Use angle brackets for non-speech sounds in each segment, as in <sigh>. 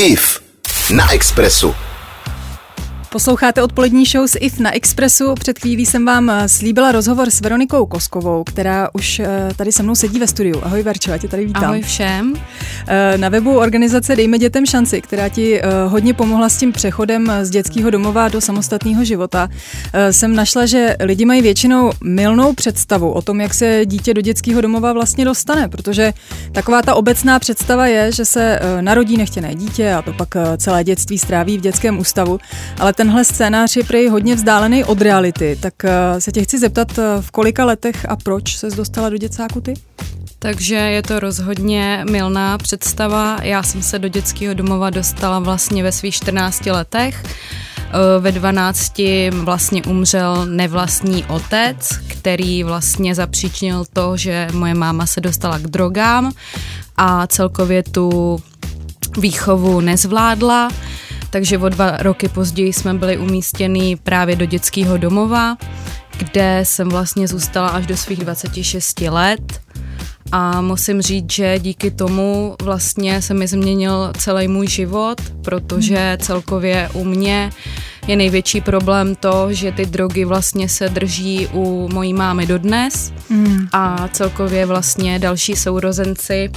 IF na Expressu. Posloucháte odpolední show s IF na Expressu. Před chvílí jsem vám eh, slíbila rozhovor s Veronikou Koskovou, která už eh, tady se mnou sedí ve studiu. Ahoj Verčo, já tě tady vítám. Ahoj všem. Eh, na webu organizace Dejme dětem šanci, která ti hodně pomohla s tím přechodem z dětského domova do samostatného života, jsem našla, že lidi mají většinou milnou představu o tom, jak se dítě do dětského domova vlastně dostane, protože taková ta obecná představa je, že se narodí nechtěné dítě a to pak celé dětství stráví v dětském ústavu, ale tenhle scénář je prý hodně vzdálený od reality, tak eh, se tě chci zeptat, eh, v kolika letech a proč se dostala do děcáku ty? Takže je to rozhodně milná představa. Já jsem se do dětského domova dostala vlastně ve svých 14 letech. Eh, ve 12 vlastně umřel nevlastní otec, který vlastně zapříčinil to, že moje máma se dostala k drogám a celkově tu výchovu nezvládla takže o dva roky později jsme byli umístěni právě do dětského domova, kde jsem vlastně zůstala až do svých 26 let. A musím říct, že díky tomu vlastně se mi změnil celý můj život, protože hmm. celkově u mě je největší problém to, že ty drogy vlastně se drží u mojí mámy dodnes mm. a celkově vlastně další sourozenci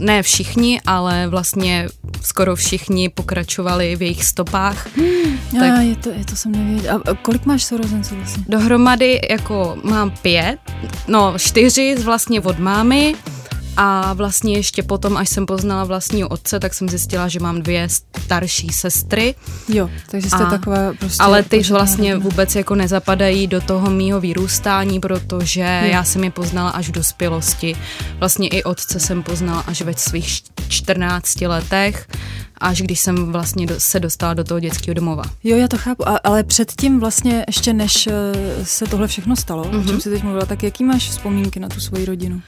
ne všichni, ale vlastně skoro všichni pokračovali v jejich stopách. Hmm, tak a, je to, je to jsem nevěděla. A kolik máš sourozenců vlastně? Dohromady jako mám pět, no čtyři vlastně od mámy, a vlastně ještě potom, až jsem poznala vlastního otce, tak jsem zjistila, že mám dvě starší sestry. Jo, takže jste a, taková prostě... Ale ty vlastně vůbec jako nezapadají do toho mýho vyrůstání, protože jo. já jsem je poznala až v dospělosti. Vlastně i otce jsem poznala až ve svých 14 letech až když jsem vlastně se dostala do toho dětského domova. Jo, já to chápu, a, ale předtím vlastně ještě než eh, se tohle všechno stalo, mm-hmm. o čem mhm. jsi teď mluvila, tak jaký máš vzpomínky na tu svoji rodinu?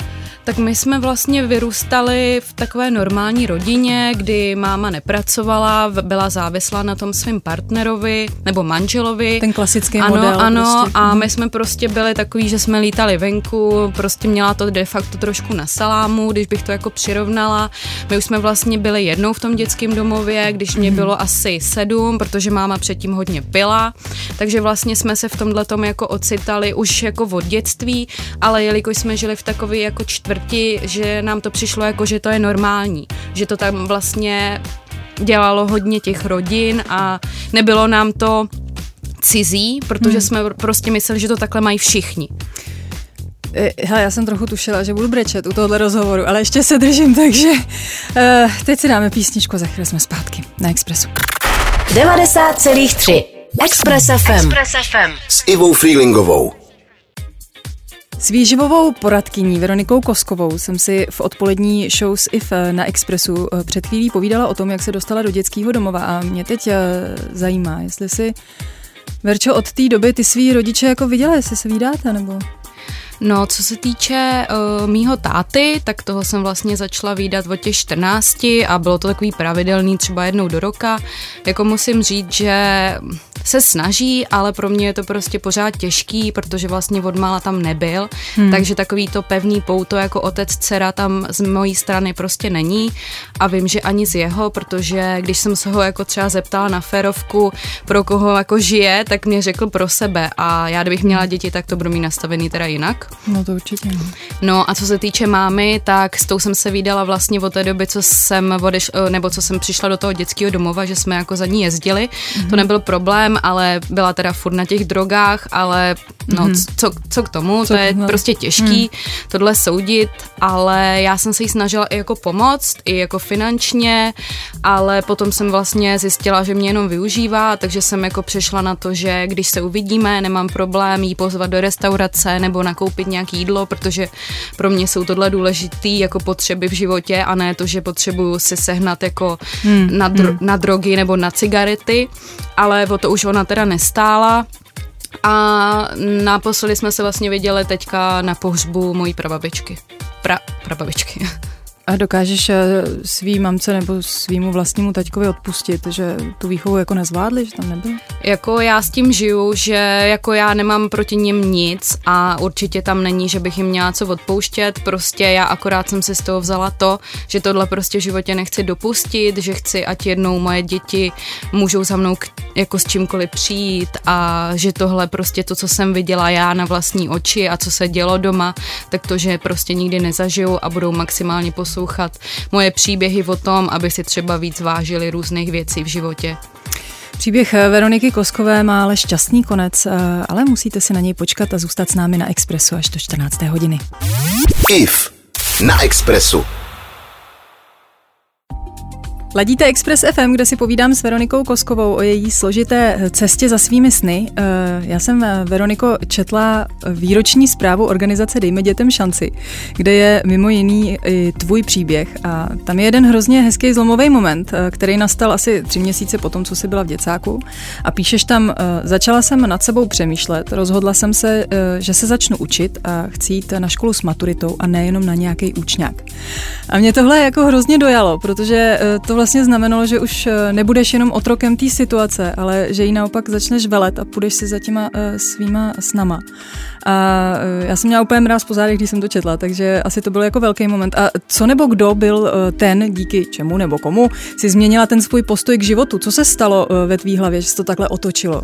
Tak my jsme vlastně vyrůstali v takové normální rodině, kdy máma nepracovala, byla závislá na tom svém partnerovi nebo manželovi. Ten klasický ano, model. Ano, prostě. a mhm. my jsme prostě byli takový, že jsme lítali venku, prostě měla to de facto trošku na salámu, když bych to jako přirovnala. My už jsme vlastně byli jednou v tom dětském domově, když mě bylo asi sedm, protože máma předtím hodně pila, takže vlastně jsme se v tomhle tom jako ocitali už jako od dětství, ale jelikož jsme žili v takové jako čtvrti, že nám to přišlo jako, že to je normální, že to tam vlastně dělalo hodně těch rodin a nebylo nám to cizí, protože hmm. jsme prostě mysleli, že to takhle mají všichni. Eh, hele, já jsem trochu tušila, že budu brečet u tohohle rozhovoru, ale ještě se držím, takže uh, teď si dáme písničku, za chvíli jsme zpátky na Expressu. 90,3 Express FM. Express FM. S Ivou Freelingovou. S výživovou poradkyní Veronikou Koskovou jsem si v odpolední show s IF na Expressu eh, před chvílí povídala o tom, jak se dostala do dětského domova a mě teď zajímá, jestli si Verčo, od té doby ty svý rodiče jako viděla, jestli se vydáte, nebo? No, co se týče uh, mýho táty, tak toho jsem vlastně začala výdat od těch 14 a bylo to takový pravidelný třeba jednou do roka. Jako musím říct, že se snaží, ale pro mě je to prostě pořád těžký, protože vlastně od mála tam nebyl, hmm. takže takový to pevný pouto jako otec dcera tam z mojí strany prostě není a vím, že ani z jeho, protože když jsem se ho jako třeba zeptala na férovku, pro koho jako žije, tak mě řekl pro sebe a já kdybych měla děti, tak to budu mít nastavený teda jinak. No to určitě. No a co se týče mámy, tak s tou jsem se vydala vlastně od té doby, co jsem odeš, nebo co jsem přišla do toho dětského domova, že jsme jako za ní jezdili. Mm-hmm. To mhm. nebyl problém, ale byla teda furt na těch drogách, ale no mm-hmm. co, co k tomu, co to je no. prostě těžký mm. tohle soudit, ale já jsem se jí snažila i jako pomoct, i jako finančně, ale potom jsem vlastně zjistila, že mě jenom využívá, takže jsem jako přešla na to, že když se uvidíme, nemám problém jí pozvat do restaurace nebo nakoupit nějaký jídlo, protože pro mě jsou tohle důležité jako potřeby v životě a ne to, že potřebuju si sehnat jako hmm. na, dro- hmm. na drogy nebo na cigarety, ale o to už ona teda nestála. A naposledy jsme se vlastně viděli teďka na pohřbu mojí prababičky. Pra, prababičky. <laughs> A dokážeš eh, svý mamce nebo svýmu vlastnímu taťkovi odpustit, že tu výchovu jako nezvládli, že tam nebyl? Jako já s tím žiju, že jako já nemám proti nim nic a určitě tam není, že bych jim měla co odpouštět, prostě já akorát jsem si z toho vzala to, že tohle prostě v životě nechci dopustit, že chci, ať jednou moje děti můžou za mnou k, jako s čímkoliv přijít a že tohle prostě to, co jsem viděla já na vlastní oči a co se dělo doma, tak to, že prostě nikdy nezažiju a budou maximálně poslouchat moje příběhy o tom, aby si třeba víc vážili různých věcí v životě. Příběh Veroniky Koskové má ale šťastný konec, eh, ale musíte si na něj počkat a zůstat s námi na Expressu až do 14. hodiny. IF na Expressu. Ladíte Express FM, kde si povídám s Veronikou Koskovou o její složité cestě za svými sny. Eh, já jsem, eh, Veroniko, četla výroční zprávu organizace Dejme dětem šanci, kde je mimo jiný i tvůj příběh a tam je jeden hrozně hezký zlomový moment, eh, který nastal asi tři měsíce po tom, co jsi byla v děcáku a píšeš tam, začala jsem nad sebou přemýšlet, rozhodla jsem se, že se začnu učit a chci jít na školu s maturitou a nejenom na nějaký účňák. A mě tohle jako hrozně dojalo, protože to vlastně vlastně znamenalo, že už eh, nebudeš jenom otrokem té situace, ale že ji naopak začneš velet a půjdeš si za těma uh, svýma snama. A uh, já jsem měla úplně mráz po zádech, když jsem to četla, takže asi to byl jako velký moment. A co nebo kdo byl ten, díky čemu nebo komu si změnila ten svůj postoj k životu? Co se stalo ve tvý hlavě, že se to takhle otočilo?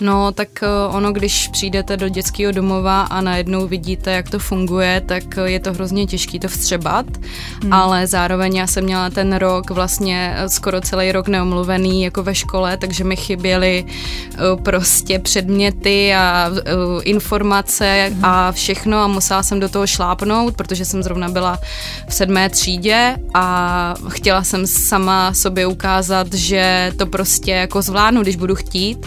No, tak eh, ono, když přijdete do dětského domova a najednou vidíte, jak to funguje, tak eh, je to hrozně těžký to vstřebat, hmm. ale zároveň já jsem měla ten rok vlastně eh, skoro celý rok neomluvený jako ve škole, takže mi chyběly prostě předměty a informace hmm. a všechno a musela jsem do toho šlápnout, protože jsem zrovna byla v sedmé třídě a chtěla jsem sama sobě ukázat, že to prostě jako zvládnu, když budu chtít,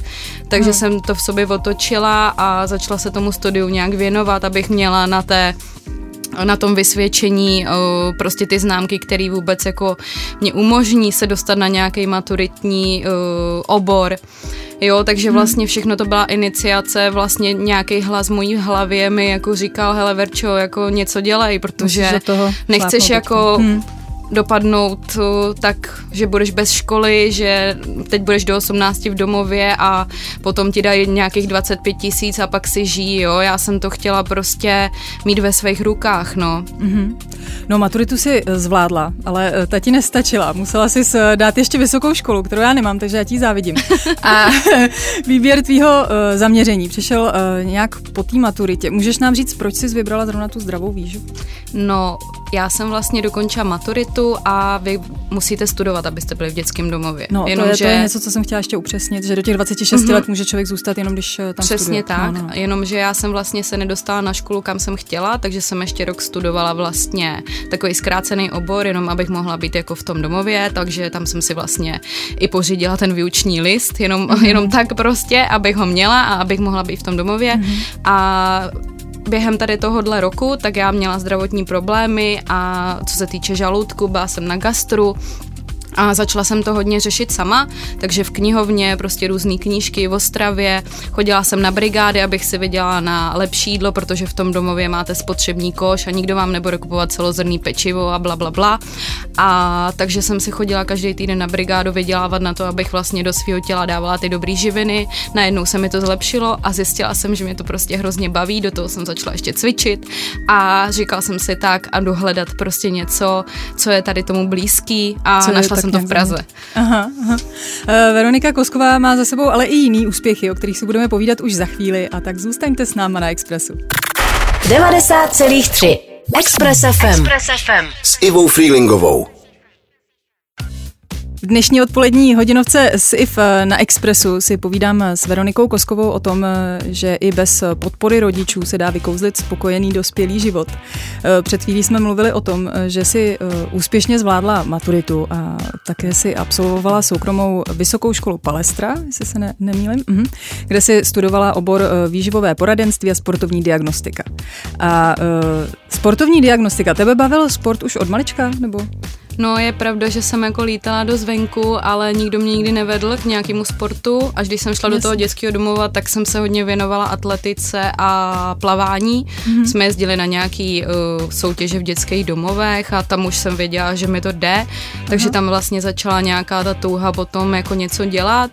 takže hmm jsem to v sobě otočila a začala se tomu studiu nějak věnovat, abych měla na té na tom vysvědčení prostě ty známky, které vůbec jako mě umožní se dostat na nějaký maturitní obor. Jo, takže hmm. vlastně všechno to byla iniciace, vlastně nějaký hlas v mojí hlavě mi jako říkal, hele Verčo, jako něco dělej, protože nechceš jako hmm dopadnout eh, tak, že budeš bez školy, že teď budeš do 18 v domově a potom ti dají nějakých 25 tisíc a pak si žijí, jo. Já jsem to chtěla prostě mít ve svých rukách, no. Mm-hmm. No maturitu si eh, zvládla, ale eh, ta ti nestačila. Musela si dát ještě vysokou školu, kterou já nemám, takže já ti závidím. <laughs> A <laughs> výběr tvýho zaměření přišel nějak po té maturitě. Můžeš nám říct, proč jsi vybrala zrovna tu zdravou výživu? No, já jsem vlastně dokončila maturitu a vy musíte studovat, abyste byli v dětském domově. No, jenom, to, je, že... to je něco, co jsem chtěla ještě upřesnit, že do těch 26 mm-hmm. let může člověk zůstat jenom když eh, tam Přesně studuje. tak, no, no. jenomže já jsem vlastně se nedostala na školu, kam jsem chtěla, takže jsem ještě rok studovala vlastně takový zkrácený obor, jenom abych mohla být jako v tom domově, takže tam jsem si vlastně i pořídila ten výuční list, jenom, mm-hmm. jenom tak prostě, abych ho měla a abych mohla být v tom domově. Mm-hmm. A během tady tohohle roku, tak já měla zdravotní problémy a co se týče žaludku, byla jsem na gastru, a začala jsem to hodně řešit sama, takže v knihovně prostě různé knížky v Ostravě. Chodila jsem na brigády, abych si vydělala na lepší jídlo, protože v tom domově máte spotřební koš a nikdo vám nebude kupovat celozrný pečivo a bla, bla, bla. A takže jsem si chodila každý týden na brigádu vydělávat na to, abych vlastně do svého těla dávala ty dobré živiny. Najednou se mi to zlepšilo a zjistila jsem, že mě to prostě hrozně baví, do toho jsem začala ještě cvičit a říkala jsem si tak a dohledat prostě něco, co je tady tomu blízký a co našla jsem to v Praze. Aha, aha. Uh, Veronika Kosková má za sebou ale i jiný úspěchy, o kterých si budeme povídat už za chvíli, a tak zůstaňte s náma na Expressu. 90,3 Express FM. Express FM. S Ivou Freelingovou. V dnešní odpolední hodinovce s IF na Expressu si povídám s Veronikou Koskovou o tom, že i bez podpory rodičů se dá vykouzlit spokojený dospělý život. Před chvílí jsme mluvili o tom, že si eh, úspěšně zvládla maturitu a také si absolvovala soukromou vysokou školu Palestra, jestli se ne, nemýlim, mhm, kde si studovala obor eh, výživové poradenství a sportovní diagnostika. A sportovní diagnostika, tebe bavil sport už od malička, nebo? No je pravda, že jsem jako lítala do zvenku, ale nikdo mě nikdy nevedl k nějakému sportu. Až když jsem šla Jasně. do toho dětského domova, tak jsem se hodně věnovala atletice a plavání. Mm-hmm. Jsme jezdili na nějaký uh, soutěže v dětských domovech a tam už jsem věděla, že mi to jde, takže Aha. tam vlastně začala nějaká ta touha potom jako něco dělat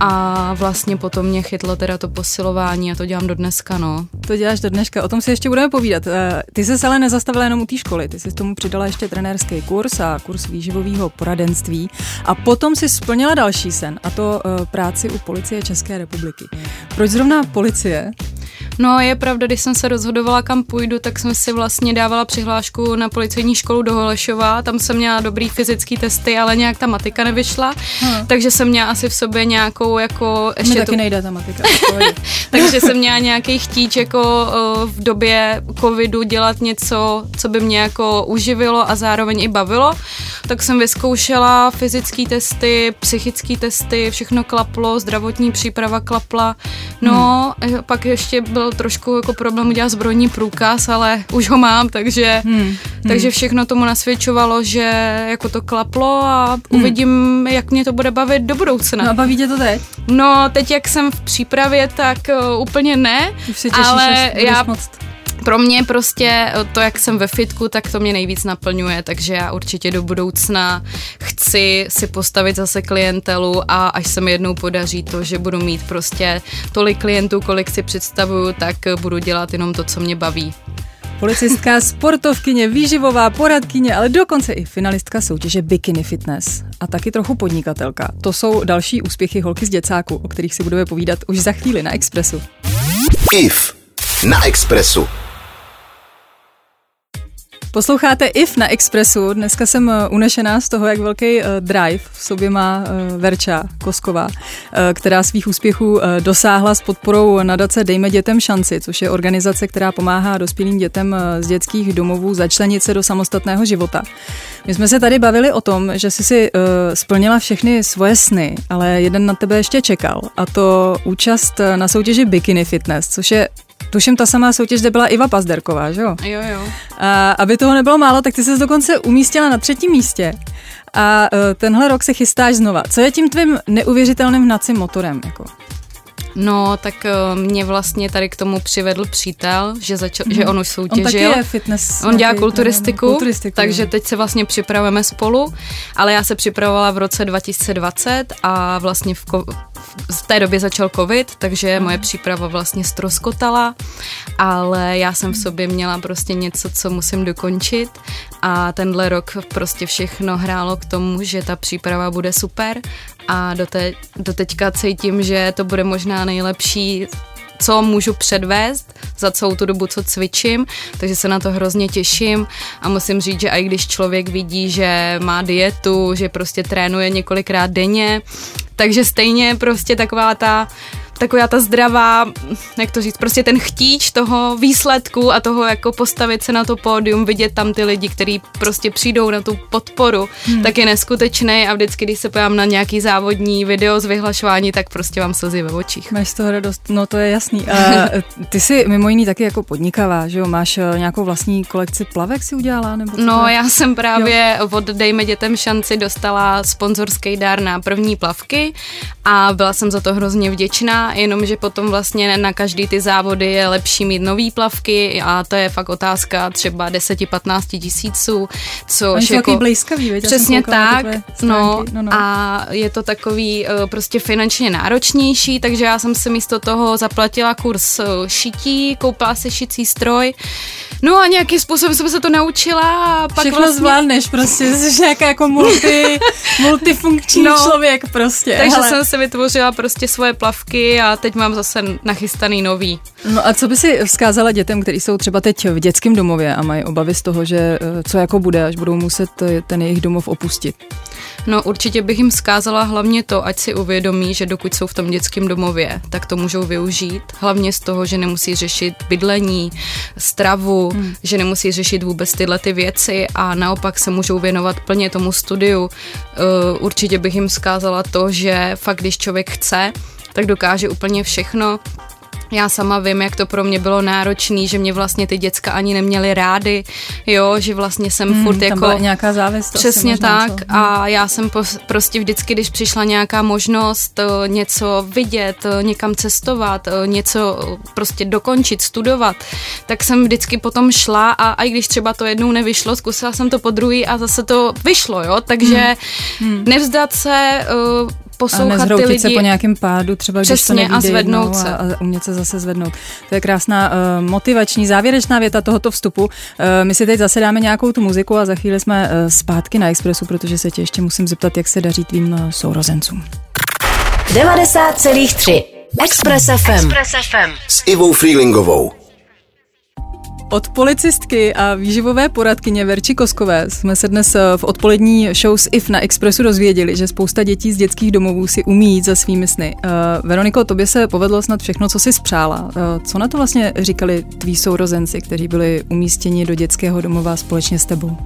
a vlastně potom mě chytlo teda to posilování a to dělám do dneska, no. To děláš do dneška, o tom si ještě budeme povídat. Eh, ty se ale nezastavila jenom u té školy, ty jsi tomu přidala ještě trenérský kurz a kurz výživového poradenství a potom si splnila další sen a to eh, práci u policie České republiky. Proč zrovna policie? No je pravda, když jsem se rozhodovala, kam půjdu, tak jsem si vlastně dávala přihlášku na policejní školu do Holešova. Tam jsem měla dobrý fyzický testy, ale nějak ta matika nevyšla, hmm. takže jsem měla asi v sobě nějakou jako... Ještě Mi taky tu... nejde ta matika. <laughs> takže jsem měla nějaký chtíč jako v době covidu dělat něco, co by mě jako uživilo a zároveň i bavilo. Tak jsem vyzkoušela fyzické testy, psychické testy, všechno klaplo, zdravotní příprava klapla. No, hmm. pak ještě byl trošku jako problém udělat zbrojní průkaz, ale už ho mám, takže, hmm. Hmm. takže všechno tomu nasvědčovalo, že jako to klaplo a hmm. uvidím, jak mě to bude bavit do budoucna. No a baví tě to teď? No, teď jak jsem v přípravě, tak uh, úplně ne, už si těšíš, ale já moc pro mě prostě to, jak jsem ve fitku, tak to mě nejvíc naplňuje, takže já určitě do budoucna chci si postavit zase klientelu a až se mi jednou podaří to, že budu mít prostě tolik klientů, kolik si představuju, tak budu dělat jenom to, co mě baví. Policistka, sportovkyně, výživová poradkyně, ale dokonce i finalistka soutěže Bikini Fitness. A taky trochu podnikatelka. To jsou další úspěchy holky z děcáku, o kterých si budeme povídat už za chvíli na Expressu. IF na Expressu. Posloucháte IF na Expressu. Dneska jsem eh, unešená z toho, jak velký uh, drive v sobě má uh, Verča Kosková, která svých úspěchů dosáhla s podporou nadace Dejme dětem šanci, což je organizace, která pomáhá dospělým dětem z dětských domovů začlenit se do samostatného života. My jsme se tady bavili o tom, že jsi si splnila všechny svoje sny, ale jeden na tebe ještě čekal a to účast na soutěži Bikini Fitness, což je Tuším, ta samá soutěž, kde byla Iva Pazderková, že jo? Jo, jo. A aby toho nebylo málo, tak ty se dokonce umístila na třetím místě. A uh, tenhle rok se chystáš znova. Co je tím tvým neuvěřitelným hnacím motorem? Jako? No, tak uh, mě vlastně tady k tomu přivedl přítel, že, začal, mm. že on už soutěžil. On taky je fitness. On dělá kulturistiku, kulturistiku, takže teď se vlastně připravujeme spolu, ale já se připravovala v roce 2020 a vlastně v, v té době začal covid, takže moje příprava vlastně stroskotala, ale já jsem v sobě měla prostě něco, co musím dokončit a tenhle rok prostě všechno hrálo k tomu, že ta příprava bude super a do, te, do teďka cítím, že to bude možná nejlepší co můžu předvést za celou tu dobu, co cvičím, takže se na to hrozně těším. A musím říct, že i když člověk vidí, že má dietu, že prostě trénuje několikrát denně, takže stejně prostě taková ta taková ta zdravá, jak to říct, prostě ten chtíč toho výsledku a toho jako postavit se na to pódium, vidět tam ty lidi, kteří prostě přijdou na tu podporu, hmm. tak je neskutečný a vždycky, když se pojám na nějaký závodní video z vyhlašování, tak prostě vám slzy ve očích. Máš z toho radost, no to je jasný. A ty jsi mimo jiný taky jako podnikavá, že jo? Máš eh, nějakou vlastní kolekci plavek si udělala? Nebo no, já jsem právě jo. od Dejme dětem šanci dostala sponzorský dár na první plavky a byla jsem za to hrozně vděčná jenomže potom vlastně na každý ty závody je lepší mít nový plavky a to je fakt otázka třeba 10-15 tisíců, což jako... blízkavý, veď? Přesně tak, no, no, no, a je to takový uh, prostě finančně náročnější, takže já jsem si místo toho zaplatila kurz uh, šití, koupila si šicí stroj, No a nějakým způsobem jsem se to naučila a pak Všechno vlastně... zvládneš prostě, jsi nějaká jako multi, <laughs> multifunkční no, člověk prostě. Takže hele. jsem si vytvořila prostě svoje plavky a teď mám zase nachystaný nový. No a co by si vzkázala dětem, kteří jsou třeba teď v dětském domově a mají obavy z toho, že eh, co jako bude, až budou muset eh, ten jejich domov opustit? No určitě bych jim zkázala hlavně to, ať si uvědomí, že dokud jsou v tom dětském domově, tak to můžou využít. Hlavně z toho, že nemusí řešit bydlení, stravu, hmm. že nemusí řešit vůbec tyhle ty věci a naopak se můžou věnovat plně tomu studiu. Uh, určitě bych jim zkázala to, že fakt, když člověk chce, tak dokáže úplně všechno já sama vím, jak to pro mě bylo náročné, že mě vlastně ty děcka ani neměly rády, jo, že vlastně jsem hmm, furt jako... nějaká závislost. Přesně tak co? a já jsem po, prostě vždycky, když přišla nějaká možnost uh, něco vidět, uh, někam cestovat, uh, něco prostě dokončit, studovat, tak jsem vždycky potom šla a, a i když třeba to jednou nevyšlo, zkusila jsem to po druhý a zase to vyšlo, jo, takže hmm. Hmm. nevzdat se, poslouchat a ty lidi. se po nějakém pádu, třeba Přesně, když to a zvednout se. A, a umět se zase zvednout. To je krásná uh, motivační závěrečná věta tohoto vstupu. Uh, my si teď zase dáme nějakou tu muziku a za chvíli jsme uh, zpátky na Expressu, protože se tě ještě musím zeptat, jak se daří tvým uh, sourozencům. 90,3 Express FM. Express FM. S Ivou Freelingovou. Od policistky a výživové poradkyně Verči Koskové jsme se dnes eh, v odpolední show s IF na Expressu dozvěděli, že spousta dětí z dětských domovů si umí jít za svými sny. Uh, Veroniko, tobě se povedlo snad všechno, co si spřála. Uh, co na to vlastně říkali tví sourozenci, kteří byli umístěni do dětského domova společně s tebou?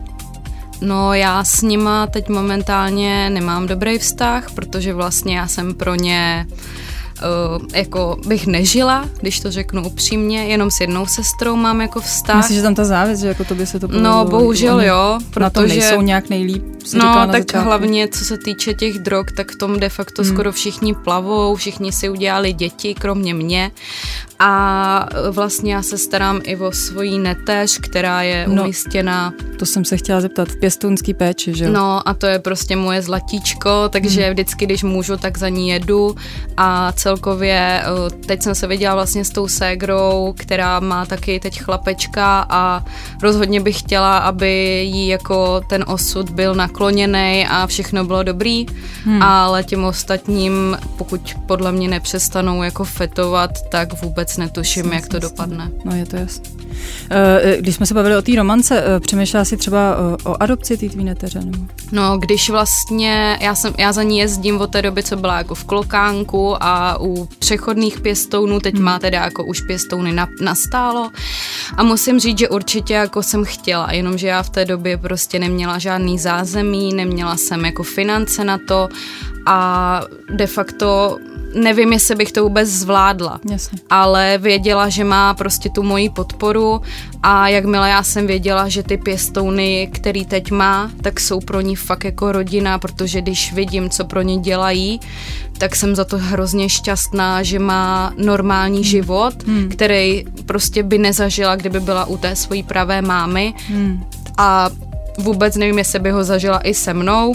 No já s nima teď momentálně nemám dobrý vztah, protože vlastně já jsem pro ně uh, jako bych nežila, když to řeknu upřímně, jenom s jednou sestrou mám jako vztah. Myslíš, že tam ta závěs, že jako to by se to? No, bohužel jo, protože... Na tom nejsou nějak nejlíp, No, tak začátku. hlavně co se týče těch drog, tak v tom de facto hmm. skoro všichni plavou, všichni si udělali děti, kromě mě. A vlastně já se starám i o svoji neteř, která je no, umístěna... To jsem se chtěla zeptat, v pěstounský péči, že No a to je prostě moje zlatíčko, takže hmm. vždycky, když můžu, tak za ní jedu a celkově eh, teď jsem se viděla vlastně s tou ségrou, která má taky teď chlapečka a rozhodně bych chtěla, aby jí jako ten osud byl nakloněný a všechno bylo dobrý, hmm. ale těm ostatním, pokud podle mě nepřestanou jako fetovat, tak vůbec netuším, jak to dopadne. No je to jasné. Eh, když jsme se bavili o té romance, eh, přemýšlela si třeba o adopci té tvý neteře? Nebo? No, když vlastně, já, jsem, já za ní jezdím od té doby, co byla jako v Klokánku a u přechodných pěstounů, teď hmm. má teda jako už pěstouny na, nastálo a musím říct, že určitě jako jsem chtěla, jenomže já v té době prostě neměla žádný zázemí, neměla jsem jako finance na to a de facto nevím, jestli bych to vůbec zvládla, Jasně. ale věděla, že má prostě tu moji podporu a jakmile já jsem věděla, že ty pěstouny, který teď má, tak jsou pro ní fakt jako rodina, protože když vidím, co pro ně dělají, tak jsem za to hrozně šťastná, že má normální hmm. život, hmm. který prostě by nezažila, kdyby byla u té svojí pravé mámy hmm. a vůbec nevím, jestli by ho zažila i se mnou,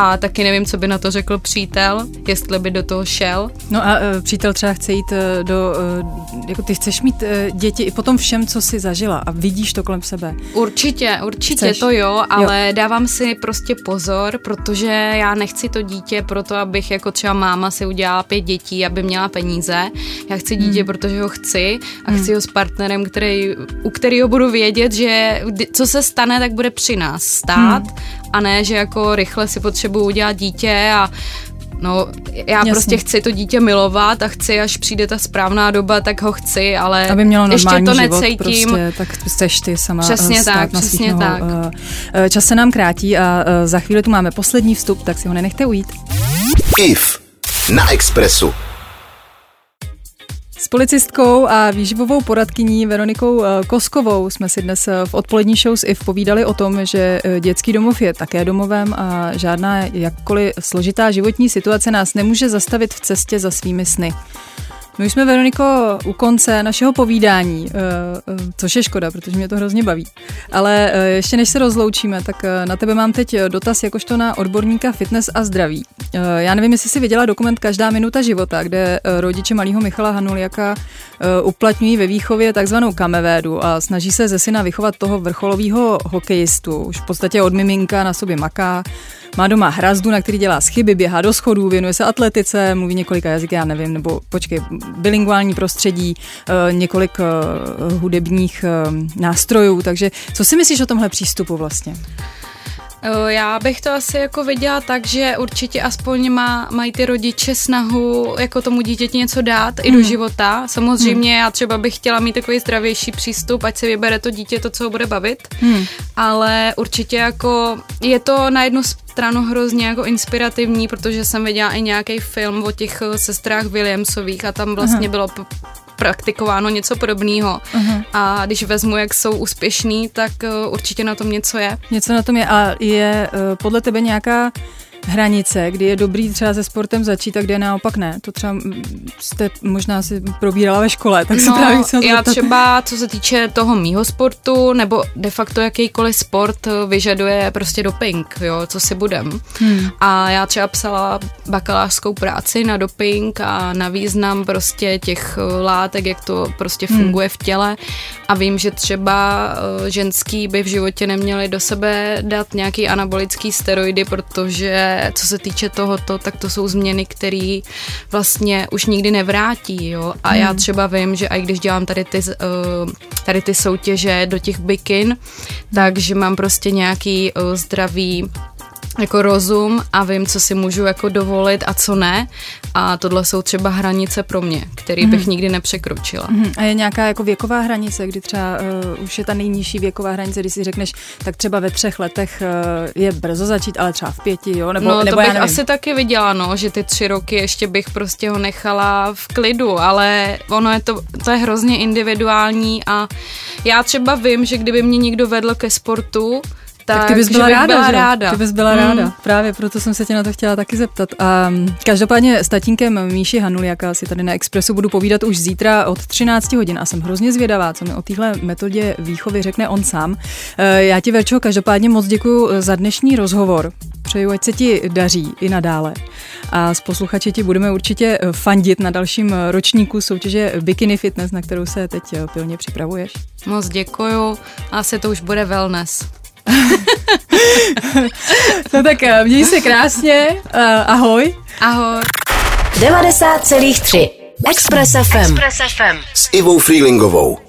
a taky nevím, co by na to řekl přítel, jestli by do toho šel. No a uh, přítel třeba chce jít uh, do, uh, jako ty chceš mít uh, děti i potom všem, co jsi zažila a vidíš to kolem sebe. Určitě, určitě chceš. to jo, ale jo. dávám si prostě pozor, protože já nechci to dítě proto, abych jako třeba máma si udělala pět dětí, aby měla peníze. Já chci dítě, hmm. protože ho chci a hmm. chci ho s partnerem, který, u kterého budu vědět, že co se stane, tak bude při nás stát hmm. a ne, že jako rychle si potřebuji potřebuju udělat dítě a No, já Jasně. prostě chci to dítě milovat a chci, až přijde ta správná doba, tak ho chci, ale Aby mělo ještě to život necítím. Prostě, tak chceš ty sama Přesně tak, přesně tak. Eh, čas se nám krátí a eh, za chvíli tu máme poslední vstup, tak si ho nenechte ujít. IF na Expressu. S policistkou a výživovou poradkyní Veronikou eh, Koskovou jsme si dnes eh, v odpolední show s IF povídali o tom, že eh, dětský domov je také domovem a žádná jakkoliv složitá životní situace nás nemůže zastavit v cestě za svými sny. My už jsme, Veroniko, u konce našeho povídání, eh, eh, což je škoda, protože mě to hrozně baví. Ale eh, ještě než se rozloučíme, tak na tebe mám teď dotaz jakožto na odborníka fitness a zdraví. Já nevím, jestli jsi viděla dokument Každá minuta života, kde rodiče malého Michala Hanuliaka uplatňují ve výchově takzvanou kamevédu a snaží se ze syna vychovat toho vrcholového hokejistu. Už v podstatě od miminka na sobě maká, má doma hrazdu, na který dělá schyby, běhá do schodů, věnuje se atletice, mluví několika jazyky, já nevím, nebo počkej, bilinguální prostředí, eh, několik eh, hudebních eh, nástrojů. Takže co si myslíš o tomhle přístupu vlastně? Já bych to asi jako viděla tak, že určitě aspoň má, mají ty rodiče snahu jako tomu dítěti něco dát mm. i do hmm. života. Samozřejmě mm. já třeba bych chtěla mít takový zdravější přístup, ať se vybere to dítě to, co ho bude bavit, mm. ale určitě jako je to na jednu stranu hrozně jako inspirativní, protože jsem viděla i nějaký film o těch sestrách Williamsových a tam vlastně Aha. bylo praktikováno něco podobného. Uh-huh. A když vezmu, jak jsou úspěšní, tak uh, určitě na tom něco je. Něco na tom je. A je uh, podle tebe nějaká hranice, kdy je dobrý třeba se sportem začít a kde naopak ne. To třeba jste možná si probírala ve škole, tak se no, právě chci Já třeba, co se týče toho mýho sportu, nebo de facto jakýkoliv sport eh, vyžaduje prostě doping, jo, co si budem. Hmm. A já třeba psala bakalářskou práci na doping a na význam prostě těch eh, látek, jak to prostě hmm. funguje hmm. v těle a vím, že třeba eh, ženský by v životě neměli do sebe dát nějaký anabolický steroidy, protože co se týče tohoto, tak to jsou změny, které vlastně už nikdy nevrátí, jo. A hmm. já třeba vím, že i když dělám tady ty, uh, tady ty soutěže do těch bikin, takže mám prostě nějaký uh, zdravý jako rozum a vím, co si můžu jako dovolit a co ne. A tohle jsou třeba hranice pro mě, který bych mhm. nikdy nepřekročila. Mm-hmm. A je nějaká jako věková hranice, kdy třeba uh, už je ta nejnižší věková hranice, když si řekneš, tak třeba ve třech letech uh, je brzo začít, ale třeba v pěti, jo? Nebo, no, nebo to bych asi taky viděla, no, že ty tři roky ještě bych prostě ho nechala v klidu, ale ono je to, to je hrozně individuální a já třeba vím, že kdyby mě někdo vedl ke sportu, tak, tak ty bys byla, ráda, byla že? ráda. Ty bys byla mm. ráda. Právě proto jsem se tě na to chtěla taky zeptat. A mm, každopádně s tatínkem Míši Hanuliaka si tady na Expressu budu povídat už zítra od 13 hodin a jsem hrozně zvědavá, co mi o téhle metodě výchovy řekne on sám. E, já ti, Verčo, každopádně moc děkuji za dnešní rozhovor. Přeju, ať se ti daří i nadále. A s posluchači ti budeme určitě fandit na dalším ročníku soutěže Bikini Fitness, na kterou se teď pilně připravuješ. Moc děkuju. Asi to už bude wellness. <laughs> no tak eh, měj se krásně. Uh, ahoj. Ahoj. 90,3 Express FM. Express FM. S Ivou Freelingovou.